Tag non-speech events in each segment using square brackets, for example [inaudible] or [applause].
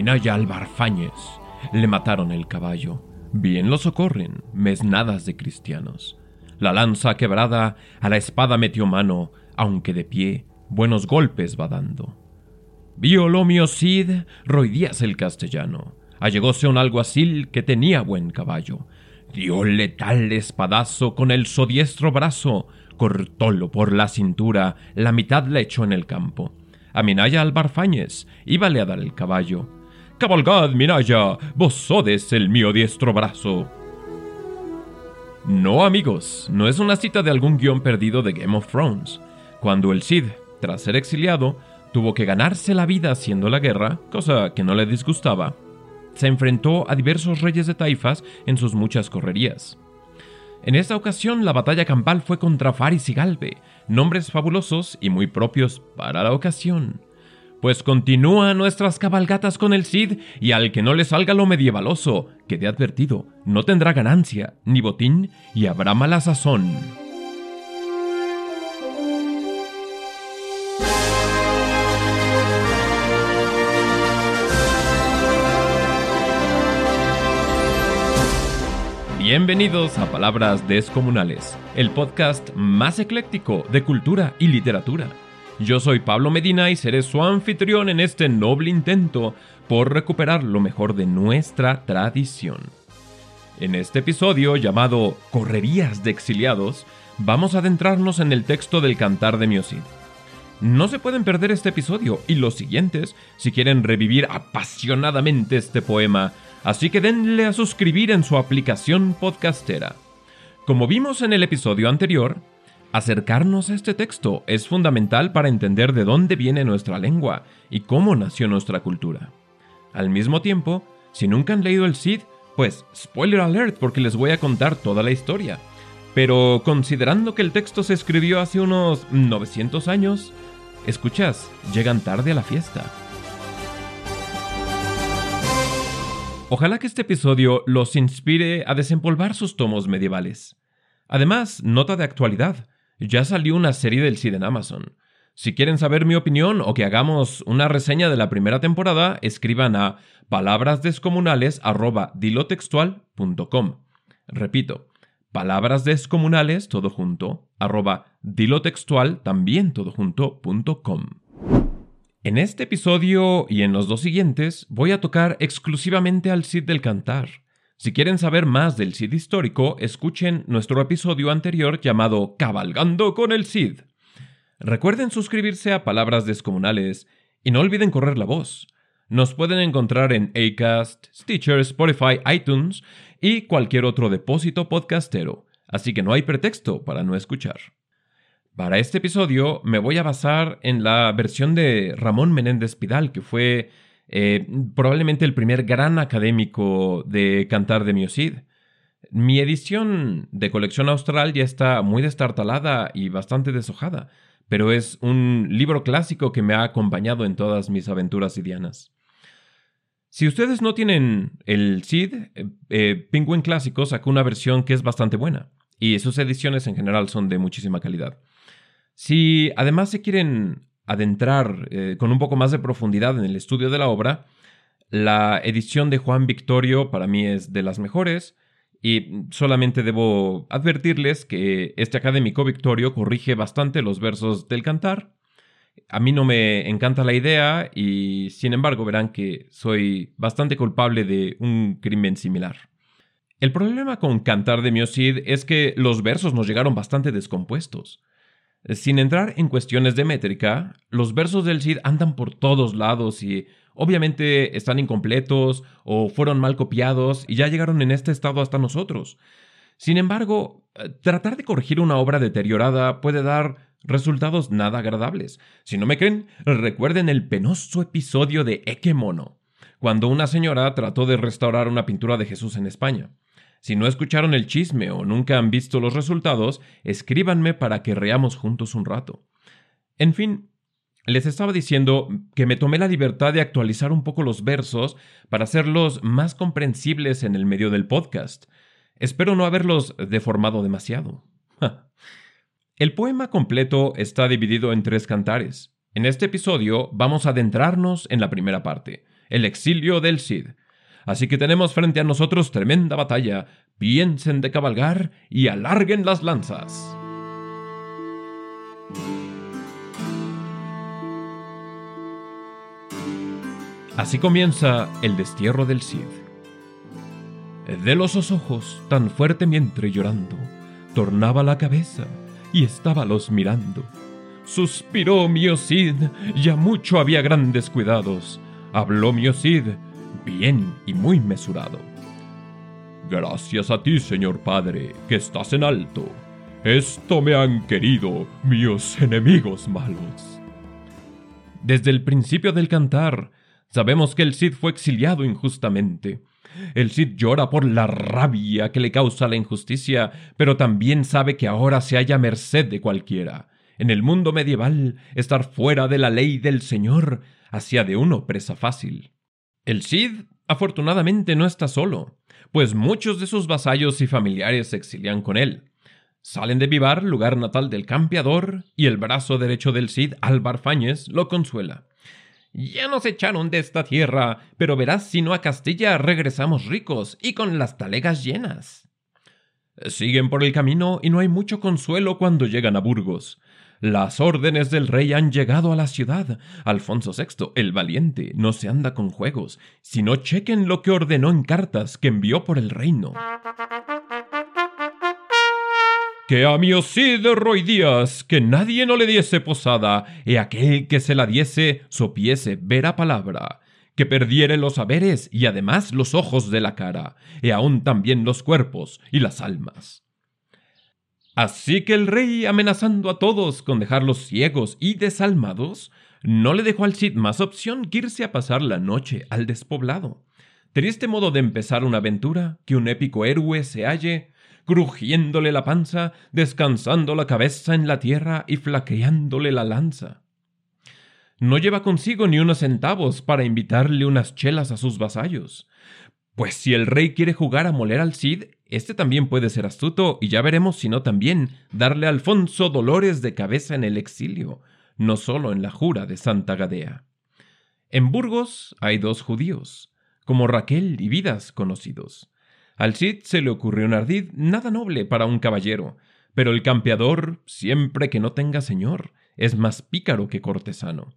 Minaya Albarfáñez. Le mataron el caballo. Bien lo socorren, mesnadas de cristianos. La lanza quebrada, a la espada metió mano, aunque de pie, buenos golpes va dando. Violó mi Cid, Díaz el castellano. Allegóse un alguacil que tenía buen caballo. Dióle tal espadazo con el sodiestro brazo, cortólo por la cintura, la mitad le echó en el campo. A Minaya Albarfáñez íbale a dar el caballo. Cabalgad, Minaya, vos sodes el mío diestro brazo. No, amigos, no es una cita de algún guion perdido de Game of Thrones. Cuando el Cid, tras ser exiliado, tuvo que ganarse la vida haciendo la guerra, cosa que no le disgustaba, se enfrentó a diversos reyes de taifas en sus muchas correrías. En esta ocasión la batalla campal fue contra Faris y Galve, nombres fabulosos y muy propios para la ocasión. Pues continúa nuestras cabalgatas con el Cid y al que no le salga lo medievaloso, quede advertido, no tendrá ganancia, ni botín y habrá mala sazón. Bienvenidos a Palabras Descomunales, el podcast más ecléctico de cultura y literatura. Yo soy Pablo Medina y seré su anfitrión en este noble intento por recuperar lo mejor de nuestra tradición. En este episodio llamado Correrías de Exiliados, vamos a adentrarnos en el texto del Cantar de Miocid. No se pueden perder este episodio y los siguientes si quieren revivir apasionadamente este poema así que denle a suscribir en su aplicación podcastera. Como vimos en el episodio anterior, acercarnos a este texto es fundamental para entender de dónde viene nuestra lengua y cómo nació nuestra cultura. Al mismo tiempo, si nunca han leído el Cid, pues spoiler alert porque les voy a contar toda la historia. Pero considerando que el texto se escribió hace unos 900 años, escuchas, llegan tarde a la fiesta. Ojalá que este episodio los inspire a desempolvar sus tomos medievales. Además, nota de actualidad, ya salió una serie del Cid en Amazon. Si quieren saber mi opinión o que hagamos una reseña de la primera temporada, escriban a palabrasdescomunales@dilotextual.com. Repito, palabrasdescomunales todo junto arroba dilotextual también todo junto.com. En este episodio y en los dos siguientes voy a tocar exclusivamente al Cid del Cantar. Si quieren saber más del Cid histórico, escuchen nuestro episodio anterior llamado Cabalgando con el Cid. Recuerden suscribirse a Palabras Descomunales y no olviden correr la voz. Nos pueden encontrar en Acast, Stitcher, Spotify, iTunes y cualquier otro depósito podcastero, así que no hay pretexto para no escuchar. Para este episodio me voy a basar en la versión de Ramón Menéndez Pidal, que fue eh, probablemente el primer gran académico de cantar de Miocid. Mi edición de colección austral ya está muy destartalada y bastante deshojada, pero es un libro clásico que me ha acompañado en todas mis aventuras idianas. Si ustedes no tienen el Cid, eh, eh, Penguin Clásico sacó una versión que es bastante buena, y sus ediciones en general son de muchísima calidad. Si además se quieren adentrar eh, con un poco más de profundidad en el estudio de la obra, la edición de Juan Victorio para mí es de las mejores y solamente debo advertirles que este académico Victorio corrige bastante los versos del cantar. A mí no me encanta la idea y sin embargo verán que soy bastante culpable de un crimen similar. El problema con Cantar de Miocid es que los versos nos llegaron bastante descompuestos. Sin entrar en cuestiones de métrica, los versos del Cid andan por todos lados y obviamente están incompletos o fueron mal copiados y ya llegaron en este estado hasta nosotros. Sin embargo, tratar de corregir una obra deteriorada puede dar resultados nada agradables. Si no me creen, recuerden el penoso episodio de Eke Mono, cuando una señora trató de restaurar una pintura de Jesús en España. Si no escucharon el chisme o nunca han visto los resultados, escríbanme para que reamos juntos un rato. En fin, les estaba diciendo que me tomé la libertad de actualizar un poco los versos para hacerlos más comprensibles en el medio del podcast. Espero no haberlos deformado demasiado. el poema completo está dividido en tres cantares. En este episodio vamos a adentrarnos en la primera parte, el exilio del Cid. Así que tenemos frente a nosotros tremenda batalla. Piensen de cabalgar y alarguen las lanzas. Así comienza el destierro del Cid. De los ojos, tan fuertemente llorando, tornaba la cabeza y estábalos mirando. Suspiró mi Cid, ya mucho había grandes cuidados. Habló mi Cid, bien y muy mesurado. Gracias a ti, señor padre, que estás en alto. Esto me han querido míos enemigos malos. Desde el principio del cantar, Sabemos que el Cid fue exiliado injustamente. El Cid llora por la rabia que le causa la injusticia, pero también sabe que ahora se halla merced de cualquiera. En el mundo medieval, estar fuera de la ley del Señor hacía de uno presa fácil. El Cid, afortunadamente, no está solo, pues muchos de sus vasallos y familiares se exilian con él. Salen de Vivar, lugar natal del campeador, y el brazo derecho del Cid, Álvar Fáñez, lo consuela. Ya nos echaron de esta tierra, pero verás si no a Castilla regresamos ricos y con las talegas llenas. Siguen por el camino y no hay mucho consuelo cuando llegan a Burgos. Las órdenes del rey han llegado a la ciudad. Alfonso VI, el valiente, no se anda con juegos, sino chequen lo que ordenó en cartas que envió por el reino que a mi Cid Roy que nadie no le diese posada, e aquel que se la diese sopiese vera palabra, que perdiere los saberes y además los ojos de la cara, e aun también los cuerpos y las almas. Así que el rey, amenazando a todos con dejarlos ciegos y desalmados, no le dejó al Cid más opción que irse a pasar la noche al despoblado. Triste modo de empezar una aventura que un épico héroe se halle crujiéndole la panza, descansando la cabeza en la tierra y flaqueándole la lanza. No lleva consigo ni unos centavos para invitarle unas chelas a sus vasallos. Pues si el rey quiere jugar a moler al Cid, este también puede ser astuto y ya veremos si no también darle a Alfonso dolores de cabeza en el exilio, no solo en la jura de Santa Gadea. En Burgos hay dos judíos, como Raquel y Vidas conocidos. Al Cid se le ocurrió un ardid nada noble para un caballero, pero el campeador, siempre que no tenga señor, es más pícaro que cortesano.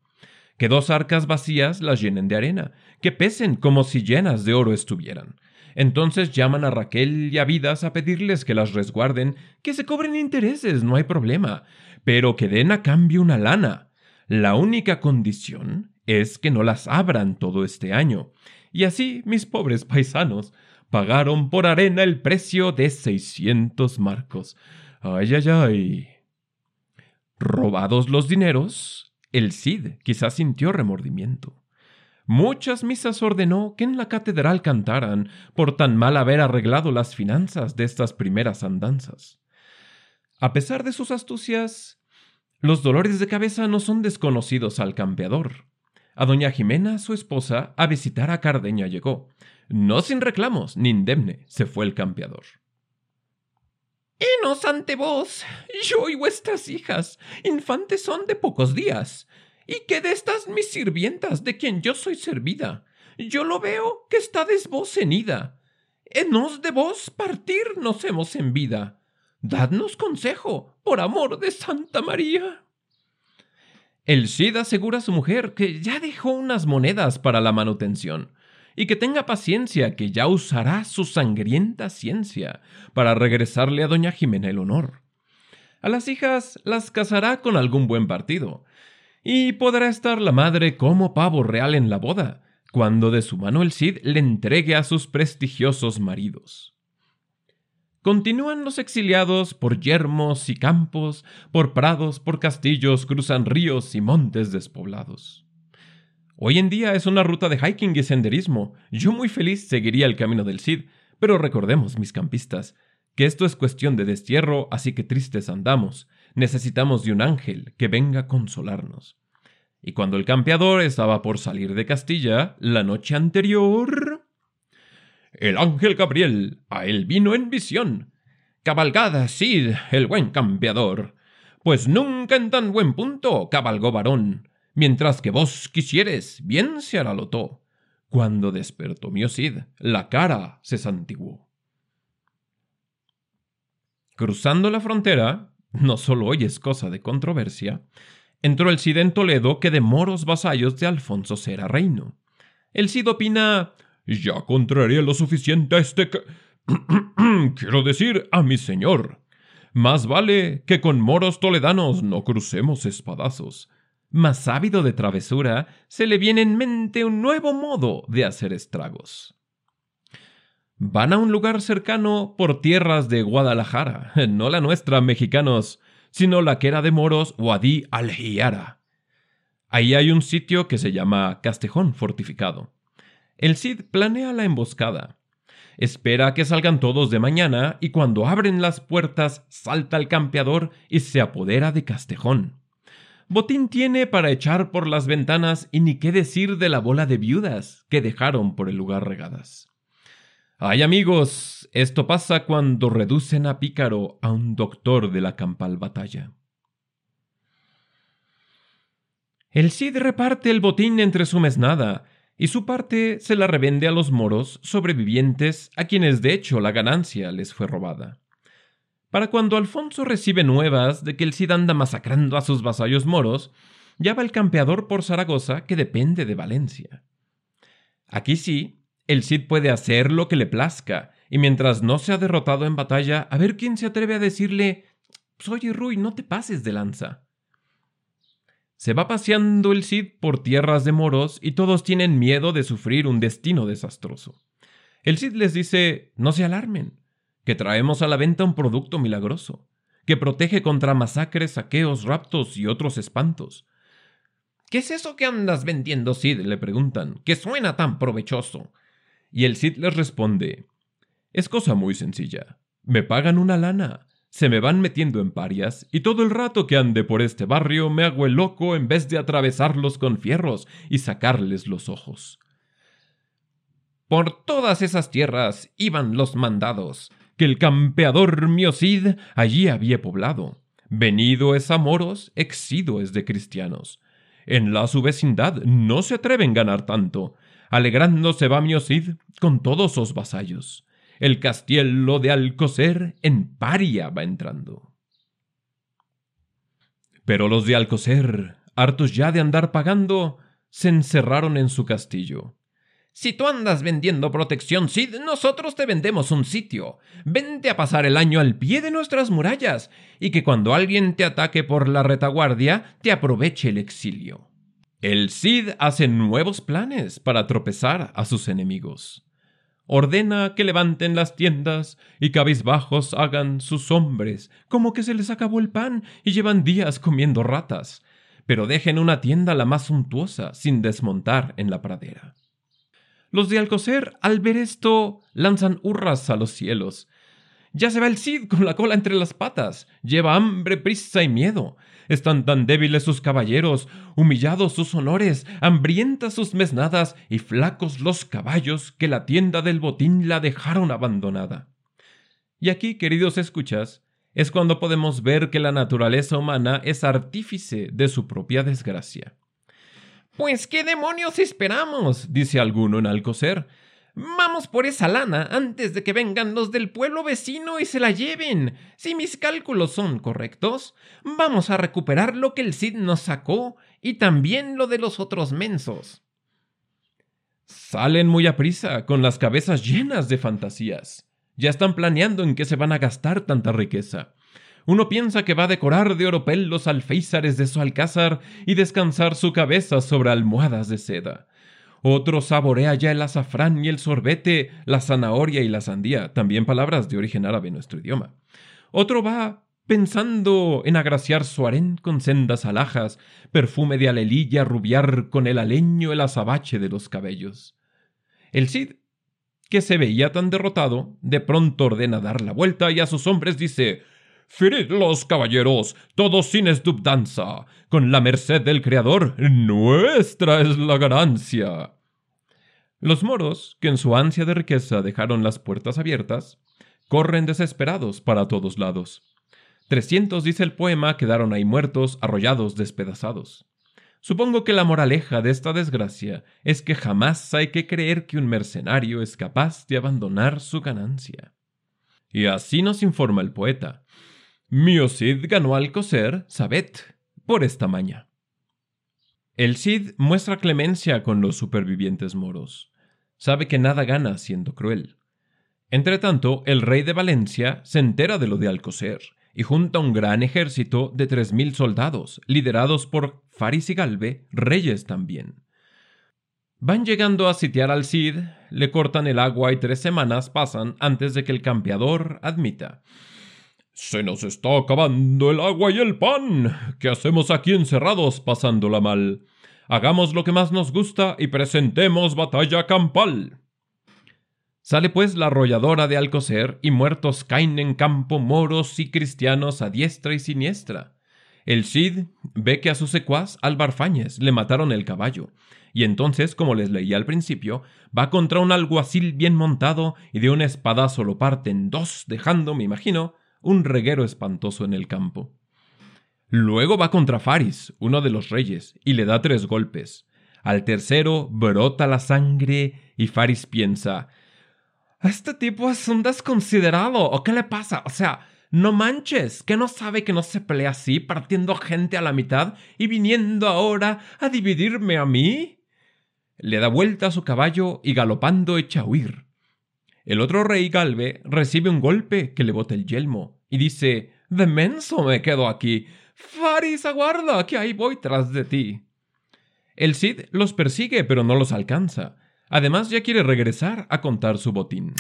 Que dos arcas vacías las llenen de arena, que pesen como si llenas de oro estuvieran. Entonces llaman a Raquel y a Vidas a pedirles que las resguarden, que se cobren intereses, no hay problema, pero que den a cambio una lana. La única condición es que no las abran todo este año. Y así, mis pobres paisanos, pagaron por arena el precio de seiscientos marcos. Ay, ay, ay. Robados los dineros, el Cid quizás sintió remordimiento. Muchas misas ordenó que en la catedral cantaran por tan mal haber arreglado las finanzas de estas primeras andanzas. A pesar de sus astucias, los dolores de cabeza no son desconocidos al campeador. A doña Jimena, su esposa, a visitar a Cardeña llegó, no sin reclamos ni indemne se fue el campeador. Enos vos, yo y vuestras hijas, infantes son de pocos días, y que de estas mis sirvientas de quien yo soy servida, yo lo veo que estades vos en ida. Enos de vos partir nos hemos en vida. Dadnos consejo, por amor de Santa María. El Cid asegura a su mujer que ya dejó unas monedas para la manutención, y que tenga paciencia, que ya usará su sangrienta ciencia para regresarle a doña Jimena el honor. A las hijas las casará con algún buen partido, y podrá estar la madre como pavo real en la boda, cuando de su mano el Cid le entregue a sus prestigiosos maridos. Continúan los exiliados por yermos y campos, por prados, por castillos, cruzan ríos y montes despoblados. Hoy en día es una ruta de hiking y senderismo. Yo muy feliz seguiría el camino del Cid, pero recordemos, mis campistas, que esto es cuestión de destierro, así que tristes andamos. Necesitamos de un ángel que venga a consolarnos. Y cuando el campeador estaba por salir de Castilla, la noche anterior... El ángel Gabriel a él vino en visión. Cabalgada, Cid, el buen campeador. Pues nunca en tan buen punto cabalgó varón Mientras que vos quisieres, bien se hará lotó. Cuando despertó Miocid, la cara se santiguó. Cruzando la frontera, no solo hoy es cosa de controversia, entró el Cid en Toledo que de moros vasallos de Alfonso será reino. El Cid opina, ya contraría lo suficiente a este... [clears throat] Quiero decir, a mi señor. Más vale que con moros toledanos no crucemos espadazos. Más ávido de travesura, se le viene en mente un nuevo modo de hacer estragos. Van a un lugar cercano por tierras de Guadalajara, [laughs] no la nuestra, mexicanos, sino la que era de moros Wadi al-Hiyara. Ahí hay un sitio que se llama Castejón Fortificado. El Cid planea la emboscada. Espera que salgan todos de mañana y cuando abren las puertas salta el campeador y se apodera de Castejón. Botín tiene para echar por las ventanas y ni qué decir de la bola de viudas que dejaron por el lugar regadas. Ay amigos, esto pasa cuando reducen a Pícaro a un doctor de la campal batalla. El Cid reparte el botín entre su mesnada, y su parte se la revende a los moros sobrevivientes a quienes de hecho la ganancia les fue robada. Para cuando Alfonso recibe nuevas de que el Cid anda masacrando a sus vasallos moros, ya va el campeador por Zaragoza que depende de Valencia. Aquí sí, el Cid puede hacer lo que le plazca, y mientras no sea derrotado en batalla, a ver quién se atreve a decirle Oye, Ruy, no te pases de lanza. Se va paseando el Cid por tierras de moros y todos tienen miedo de sufrir un destino desastroso. El Cid les dice No se alarmen, que traemos a la venta un producto milagroso, que protege contra masacres, saqueos, raptos y otros espantos. ¿Qué es eso que andas vendiendo, Cid? le preguntan, que suena tan provechoso. Y el Cid les responde, es cosa muy sencilla. Me pagan una lana, se me van metiendo en parias, y todo el rato que ande por este barrio me hago el loco en vez de atravesarlos con fierros y sacarles los ojos. Por todas esas tierras iban los mandados, que el campeador Miocid allí había poblado. Venido es a moros, exido es de cristianos. En la su vecindad no se atreven ganar tanto, alegrándose va Miocid con todos sus vasallos. El castiello de Alcocer en paria va entrando. Pero los de Alcocer, hartos ya de andar pagando, se encerraron en su castillo. Si tú andas vendiendo protección, Cid, nosotros te vendemos un sitio. Vente a pasar el año al pie de nuestras murallas, y que cuando alguien te ataque por la retaguardia, te aproveche el exilio. El Cid hace nuevos planes para tropezar a sus enemigos. Ordena que levanten las tiendas y cabizbajos hagan sus hombres, como que se les acabó el pan y llevan días comiendo ratas, pero dejen una tienda la más suntuosa sin desmontar en la pradera. Los de Alcocer, al ver esto, lanzan hurras a los cielos, ya se va el Cid con la cola entre las patas. Lleva hambre, prisa y miedo. Están tan débiles sus caballeros, humillados sus honores, hambrientas sus mesnadas y flacos los caballos que la tienda del botín la dejaron abandonada. Y aquí, queridos escuchas, es cuando podemos ver que la naturaleza humana es artífice de su propia desgracia. Pues qué demonios esperamos, dice alguno en Alcocer. Vamos por esa lana antes de que vengan los del pueblo vecino y se la lleven. Si mis cálculos son correctos, vamos a recuperar lo que el Cid nos sacó y también lo de los otros mensos. Salen muy a prisa, con las cabezas llenas de fantasías. Ya están planeando en qué se van a gastar tanta riqueza. Uno piensa que va a decorar de oropel los alféizares de su alcázar y descansar su cabeza sobre almohadas de seda. Otro saborea ya el azafrán y el sorbete, la zanahoria y la sandía, también palabras de origen árabe en nuestro idioma. Otro va pensando en agraciar su harén con sendas alhajas, perfume de alelilla, rubiar con el aleño el azabache de los cabellos. El Cid, que se veía tan derrotado, de pronto ordena dar la vuelta y a sus hombres dice Ferid los caballeros, todos sin esdubdanza. Con la merced del Creador, nuestra es la ganancia. Los moros, que en su ansia de riqueza dejaron las puertas abiertas, corren desesperados para todos lados. Trescientos, dice el poema, quedaron ahí muertos, arrollados, despedazados. Supongo que la moraleja de esta desgracia es que jamás hay que creer que un mercenario es capaz de abandonar su ganancia. Y así nos informa el poeta. Mio Cid ganó al coser, sabed, por esta maña. El Cid muestra clemencia con los supervivientes moros. Sabe que nada gana siendo cruel. Entretanto, el rey de Valencia se entera de lo de Alcocer y junta un gran ejército de tres mil soldados, liderados por Faris y Galve, reyes también. Van llegando a sitiar al Cid, le cortan el agua y tres semanas pasan antes de que el campeador admita. Se nos está acabando el agua y el pan. ¿Qué hacemos aquí encerrados pasándola mal? Hagamos lo que más nos gusta y presentemos batalla campal. Sale pues la arrolladora de Alcocer y muertos caen en campo moros y cristianos a diestra y siniestra. El Cid ve que a su secuaz Albarfáñez le mataron el caballo, y entonces, como les leía al principio, va contra un alguacil bien montado y de un espadazo lo parte en dos, dejando, me imagino, un reguero espantoso en el campo. Luego va contra Faris, uno de los reyes, y le da tres golpes. Al tercero brota la sangre y Faris piensa este tipo es un desconsiderado. ¿O qué le pasa? O sea, no manches, que no sabe que no se pelea así, partiendo gente a la mitad y viniendo ahora a dividirme a mí. Le da vuelta a su caballo y galopando echa a huir. El otro rey Galve recibe un golpe que le bota el yelmo y dice: De menso me quedo aquí. Faris, aguarda, que ahí voy tras de ti. El Cid los persigue, pero no los alcanza. Además, ya quiere regresar a contar su botín.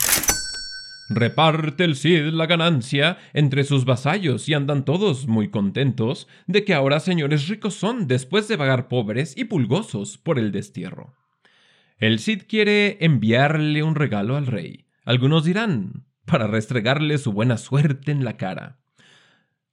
Reparte el Cid la ganancia entre sus vasallos y andan todos muy contentos de que ahora señores ricos son después de vagar pobres y pulgosos por el destierro. El Cid quiere enviarle un regalo al rey. Algunos dirán, para restregarle su buena suerte en la cara.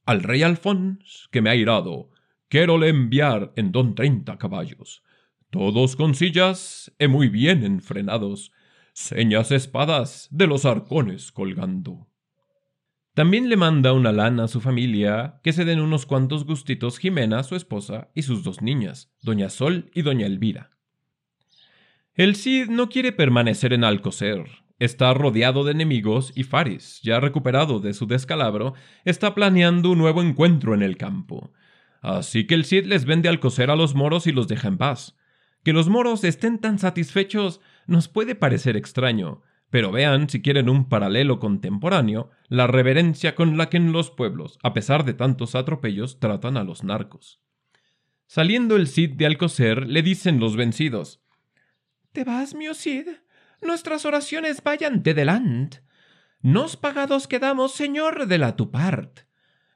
Al rey Alfons, que me ha irado, quiero le enviar en don treinta caballos, todos con sillas e muy bien enfrenados, señas espadas de los arcones colgando. También le manda una lana a su familia que se den unos cuantos gustitos Jimena, su esposa, y sus dos niñas, doña Sol y doña Elvira. El Cid no quiere permanecer en Alcocer. Está rodeado de enemigos y Faris, ya recuperado de su descalabro, está planeando un nuevo encuentro en el campo. Así que el Cid les vende Alcocer a los moros y los deja en paz. Que los moros estén tan satisfechos nos puede parecer extraño, pero vean, si quieren un paralelo contemporáneo, la reverencia con la que en los pueblos, a pesar de tantos atropellos, tratan a los narcos. Saliendo el Cid de Alcocer, le dicen los vencidos: ¿Te vas, mi Cid? Nuestras oraciones vayan de delante. Nos pagados quedamos, señor de la tu part.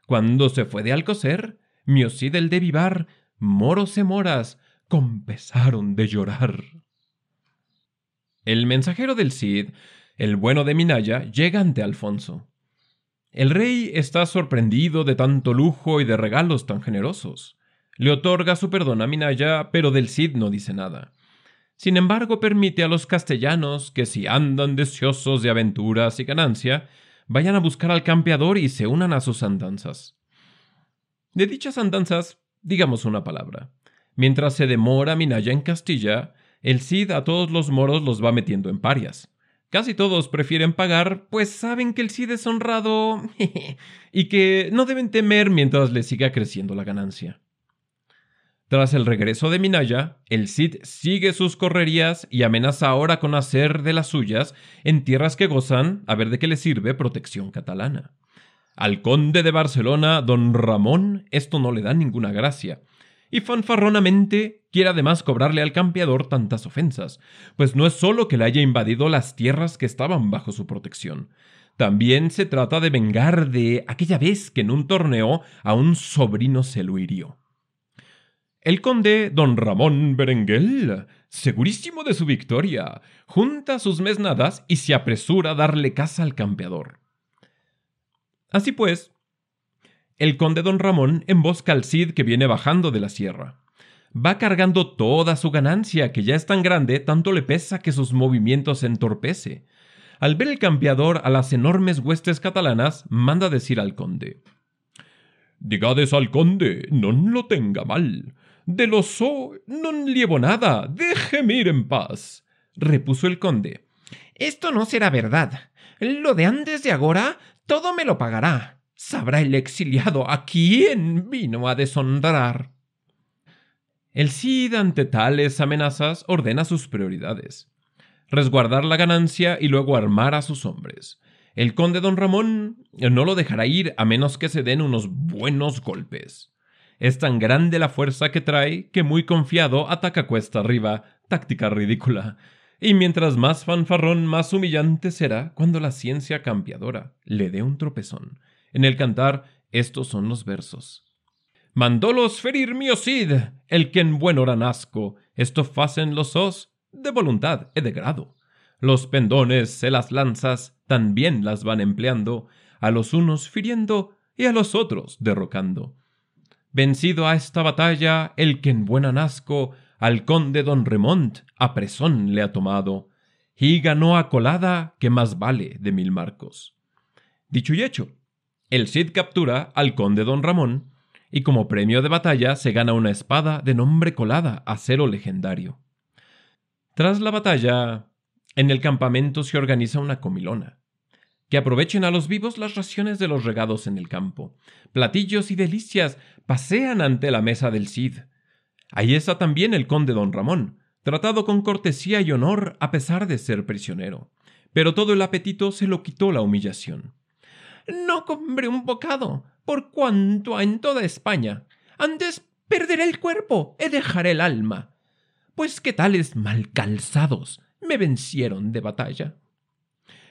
Cuando se fue de Alcocer, mi Cid el de Vivar, moros e moras, compesaron de llorar. El mensajero del Cid, el bueno de Minaya, llega ante Alfonso. El rey está sorprendido de tanto lujo y de regalos tan generosos. Le otorga su perdón a Minaya, pero del Cid no dice nada. Sin embargo, permite a los castellanos que si andan deseosos de aventuras y ganancia, vayan a buscar al campeador y se unan a sus andanzas. De dichas andanzas, digamos una palabra. Mientras se demora Minaya en Castilla, el Cid a todos los moros los va metiendo en parias. Casi todos prefieren pagar, pues saben que el Cid es honrado [laughs] y que no deben temer mientras le siga creciendo la ganancia. Tras el regreso de Minaya, el Cid sigue sus correrías y amenaza ahora con hacer de las suyas en tierras que gozan, a ver de qué le sirve, protección catalana. Al conde de Barcelona, don Ramón, esto no le da ninguna gracia, y fanfarronamente quiere además cobrarle al campeador tantas ofensas, pues no es solo que le haya invadido las tierras que estaban bajo su protección, también se trata de vengar de aquella vez que en un torneo a un sobrino se lo hirió. El conde don Ramón Berenguel, segurísimo de su victoria, junta sus mesnadas y se apresura a darle caza al campeador. Así pues, el conde don Ramón embosca al Cid que viene bajando de la sierra. Va cargando toda su ganancia, que ya es tan grande, tanto le pesa que sus movimientos entorpece. Al ver el campeador a las enormes huestes catalanas, manda decir al conde: Digades al conde, no lo tenga mal. De lo so no llevo nada. Déjeme ir en paz. repuso el conde. Esto no será verdad. Lo de antes de agora todo me lo pagará. Sabrá el exiliado a quién vino a deshonrar. El Cid ante tales amenazas ordena sus prioridades. Resguardar la ganancia y luego armar a sus hombres. El conde don Ramón no lo dejará ir a menos que se den unos buenos golpes. Es tan grande la fuerza que trae que muy confiado ataca cuesta arriba, táctica ridícula. Y mientras más fanfarrón, más humillante será cuando la ciencia cambiadora le dé un tropezón. En el cantar, estos son los versos. Mandólos ferir mi Cid, el que en buen hora nazco, esto facen los os, de voluntad y de grado. Los pendones se las lanzas también las van empleando, a los unos firiendo y a los otros derrocando. Vencido a esta batalla, el que en buena nazco, al conde don Remont a presón le ha tomado, y ganó a colada que más vale de mil marcos. Dicho y hecho, el Cid captura al conde don Ramón, y como premio de batalla se gana una espada de nombre colada, acero legendario. Tras la batalla, en el campamento se organiza una comilona que aprovechen a los vivos las raciones de los regados en el campo. Platillos y delicias pasean ante la mesa del Cid. Ahí está también el conde don Ramón, tratado con cortesía y honor a pesar de ser prisionero. Pero todo el apetito se lo quitó la humillación. No comeré un bocado, por cuanto en toda España. Antes perderé el cuerpo y dejaré el alma. Pues qué tales mal calzados me vencieron de batalla.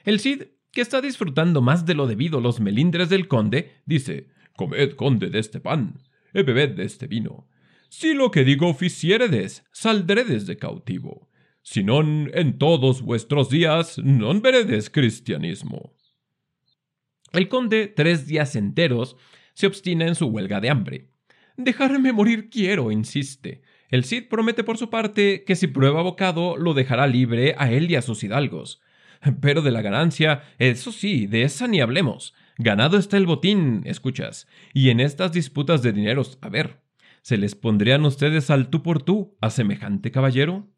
El Cid que está disfrutando más de lo debido los melindres del conde, dice Comed, conde, de este pan, y bebed de este vino. Si lo que digo ficiéredes, saldredes de cautivo. Si non en todos vuestros días non veredes cristianismo. El conde, tres días enteros, se obstina en su huelga de hambre. Dejarme morir quiero, insiste. El Cid promete por su parte que si prueba bocado lo dejará libre a él y a sus hidalgos. [laughs] Pero de la ganancia, eso sí, de esa ni hablemos. Ganado está el botín, escuchas. Y en estas disputas de dineros, a ver, ¿se les pondrían ustedes al tú por tú a semejante caballero?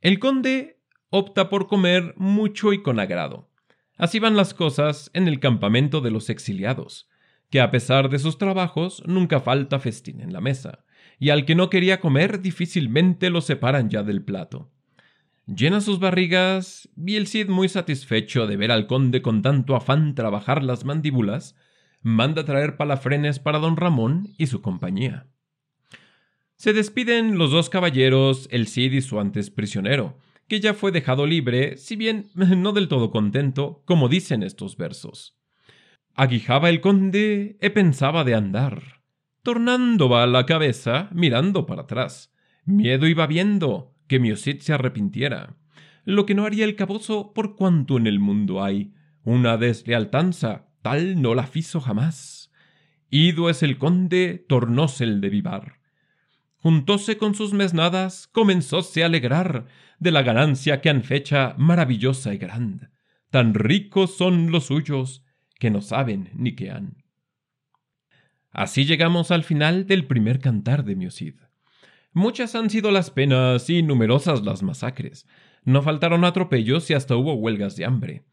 El conde opta por comer mucho y con agrado. Así van las cosas en el campamento de los exiliados, que a pesar de sus trabajos nunca falta festín en la mesa, y al que no quería comer difícilmente lo separan ya del plato. Llena sus barrigas y el Cid, muy satisfecho de ver al conde con tanto afán trabajar las mandíbulas, manda traer palafrenes para don Ramón y su compañía. Se despiden los dos caballeros, el Cid y su antes prisionero, que ya fue dejado libre, si bien [laughs] no del todo contento, como dicen estos versos. Aguijaba el conde e pensaba de andar. Tornando va la cabeza, mirando para atrás. Miedo iba viendo, que Miosit se arrepintiera, lo que no haría el cabozo por cuanto en el mundo hay. Una deslealtanza, tal no la fizo jamás. Ido es el conde, tornóse el de vivar. Juntóse con sus mesnadas, comenzóse a alegrar de la ganancia que han fecha maravillosa y grande. Tan ricos son los suyos que no saben ni qué han. Así llegamos al final del primer cantar de Miocid. Muchas han sido las penas y numerosas las masacres. No faltaron atropellos y hasta hubo huelgas de hambre.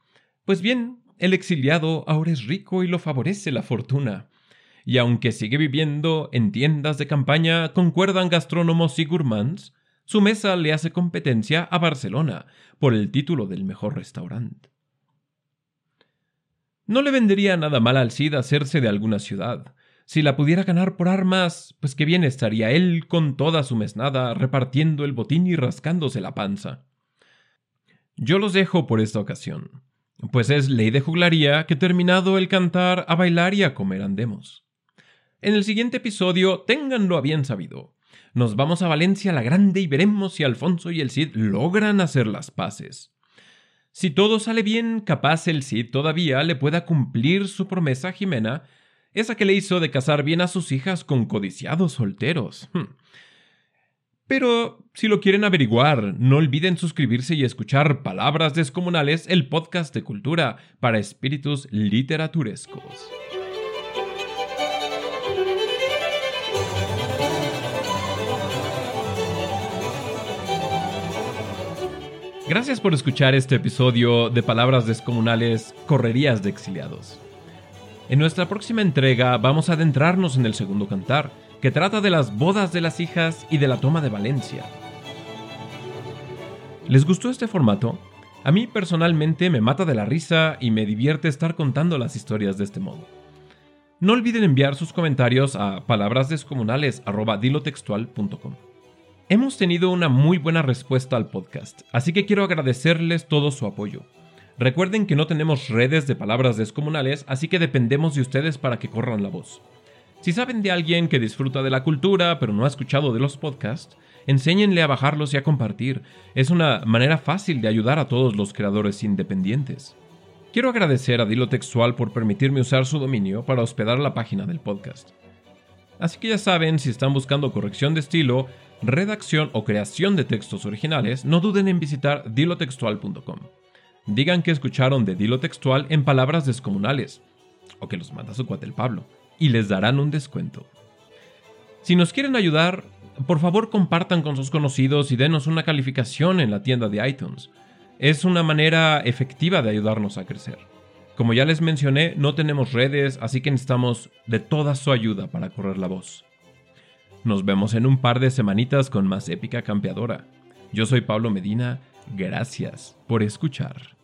Pues bien, el exiliado ahora es rico y lo favorece la fortuna. Y aunque sigue viviendo en tiendas de campaña, concuerdan gastrónomos y gourmands, su mesa le hace competencia a Barcelona por el título del mejor restaurante. No le vendería nada mal al Cid hacerse de alguna ciudad, si la pudiera ganar por armas, pues qué bien estaría él con toda su mesnada repartiendo el botín y rascándose la panza. Yo los dejo por esta ocasión, pues es ley de juglaría que terminado el cantar a bailar y a comer andemos. En el siguiente episodio, ténganlo a bien sabido, nos vamos a Valencia la Grande y veremos si Alfonso y el Cid logran hacer las paces. Si todo sale bien, capaz el Cid todavía le pueda cumplir su promesa a Jimena esa que le hizo de casar bien a sus hijas con codiciados solteros. Hmm. Pero si lo quieren averiguar, no olviden suscribirse y escuchar Palabras Descomunales, el podcast de cultura para espíritus literaturescos. Gracias por escuchar este episodio de Palabras Descomunales, Correrías de Exiliados. En nuestra próxima entrega vamos a adentrarnos en el segundo cantar, que trata de las bodas de las hijas y de la toma de Valencia. ¿Les gustó este formato? A mí personalmente me mata de la risa y me divierte estar contando las historias de este modo. No olviden enviar sus comentarios a palabrasdescomunales.dilotextual.com. Hemos tenido una muy buena respuesta al podcast, así que quiero agradecerles todo su apoyo. Recuerden que no tenemos redes de palabras descomunales, así que dependemos de ustedes para que corran la voz. Si saben de alguien que disfruta de la cultura pero no ha escuchado de los podcasts, enséñenle a bajarlos y a compartir. Es una manera fácil de ayudar a todos los creadores independientes. Quiero agradecer a Dilo Textual por permitirme usar su dominio para hospedar la página del podcast. Así que ya saben, si están buscando corrección de estilo, redacción o creación de textos originales, no duden en visitar dilotextual.com. Digan que escucharon de Dilo Textual en palabras descomunales, o que los manda su cuate el Pablo, y les darán un descuento. Si nos quieren ayudar, por favor compartan con sus conocidos y denos una calificación en la tienda de iTunes. Es una manera efectiva de ayudarnos a crecer. Como ya les mencioné, no tenemos redes, así que necesitamos de toda su ayuda para correr la voz. Nos vemos en un par de semanitas con más épica campeadora. Yo soy Pablo Medina, gracias por escuchar.